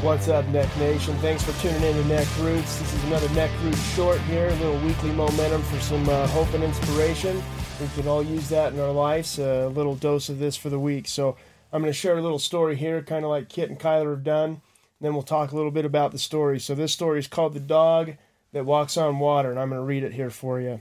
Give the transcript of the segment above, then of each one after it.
What's up, Neck Nation? Thanks for tuning in to Neck Roots. This is another Neck Roots short here, a little weekly momentum for some uh, hope and inspiration. We can all use that in our lives, a little dose of this for the week. So I'm going to share a little story here, kind of like Kit and Kyler have done. Then we'll talk a little bit about the story. So this story is called The Dog That Walks on Water, and I'm going to read it here for you.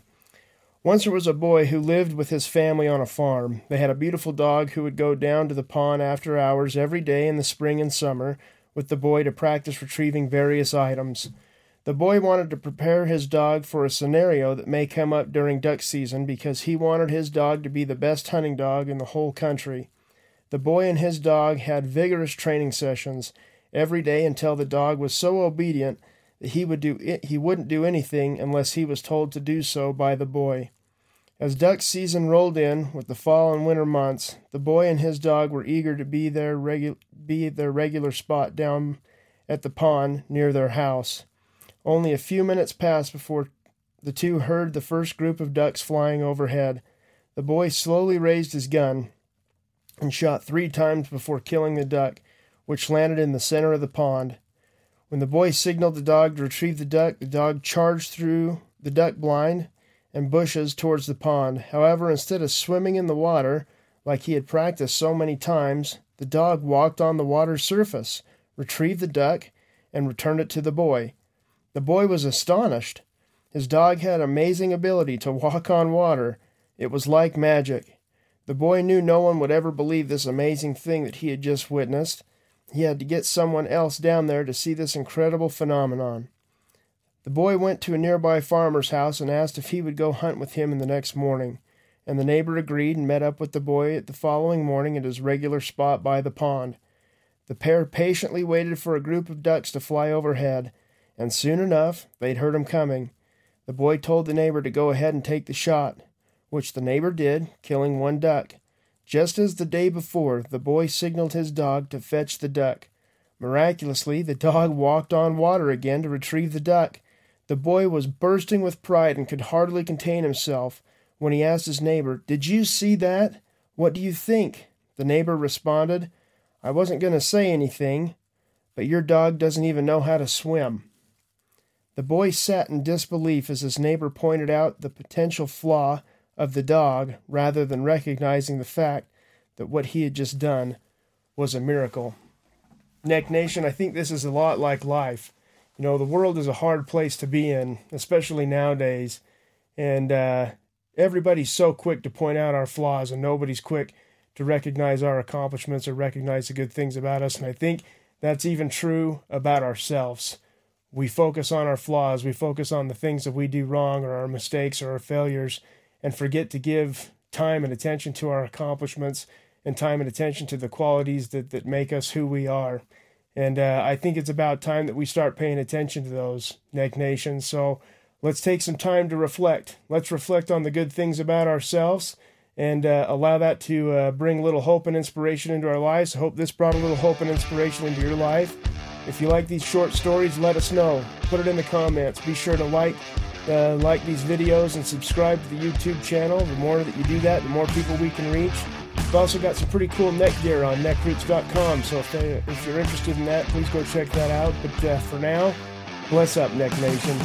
Once there was a boy who lived with his family on a farm. They had a beautiful dog who would go down to the pond after hours every day in the spring and summer with the boy to practice retrieving various items. The boy wanted to prepare his dog for a scenario that may come up during duck season because he wanted his dog to be the best hunting dog in the whole country. The boy and his dog had vigorous training sessions every day until the dog was so obedient that he would do it, he wouldn't do anything unless he was told to do so by the boy. As duck season rolled in with the fall and winter months, the boy and his dog were eager to be their regu- be their regular spot down at the pond near their house. Only a few minutes passed before the two heard the first group of ducks flying overhead. The boy slowly raised his gun and shot three times before killing the duck, which landed in the center of the pond. When the boy signaled the dog to retrieve the duck, the dog charged through the duck blind and bushes towards the pond. However, instead of swimming in the water, like he had practiced so many times, the dog walked on the water's surface, retrieved the duck, and returned it to the boy. The boy was astonished. His dog had amazing ability to walk on water. It was like magic. The boy knew no one would ever believe this amazing thing that he had just witnessed. He had to get someone else down there to see this incredible phenomenon. The boy went to a nearby farmer's house and asked if he would go hunt with him in the next morning, and the neighbor agreed and met up with the boy the following morning at his regular spot by the pond. The pair patiently waited for a group of ducks to fly overhead, and soon enough they'd heard 'em coming. The boy told the neighbor to go ahead and take the shot, which the neighbor did, killing one duck. Just as the day before, the boy signaled his dog to fetch the duck. Miraculously, the dog walked on water again to retrieve the duck, the boy was bursting with pride and could hardly contain himself when he asked his neighbor, Did you see that? What do you think? The neighbor responded, I wasn't going to say anything, but your dog doesn't even know how to swim. The boy sat in disbelief as his neighbor pointed out the potential flaw of the dog rather than recognizing the fact that what he had just done was a miracle. Neck Nation, I think this is a lot like life you know, the world is a hard place to be in, especially nowadays. And uh, everybody's so quick to point out our flaws, and nobody's quick to recognize our accomplishments or recognize the good things about us. And I think that's even true about ourselves. We focus on our flaws, we focus on the things that we do wrong or our mistakes or our failures, and forget to give time and attention to our accomplishments and time and attention to the qualities that, that make us who we are. And uh, I think it's about time that we start paying attention to those, Neck Nation. So let's take some time to reflect. Let's reflect on the good things about ourselves and uh, allow that to uh, bring a little hope and inspiration into our lives. I hope this brought a little hope and inspiration into your life. If you like these short stories, let us know. Put it in the comments. Be sure to like uh, like these videos and subscribe to the YouTube channel. The more that you do that, the more people we can reach. We've also got some pretty cool neck gear on neckroots.com, so if, they, if you're interested in that, please go check that out. But uh, for now, bless up, Neck Nation.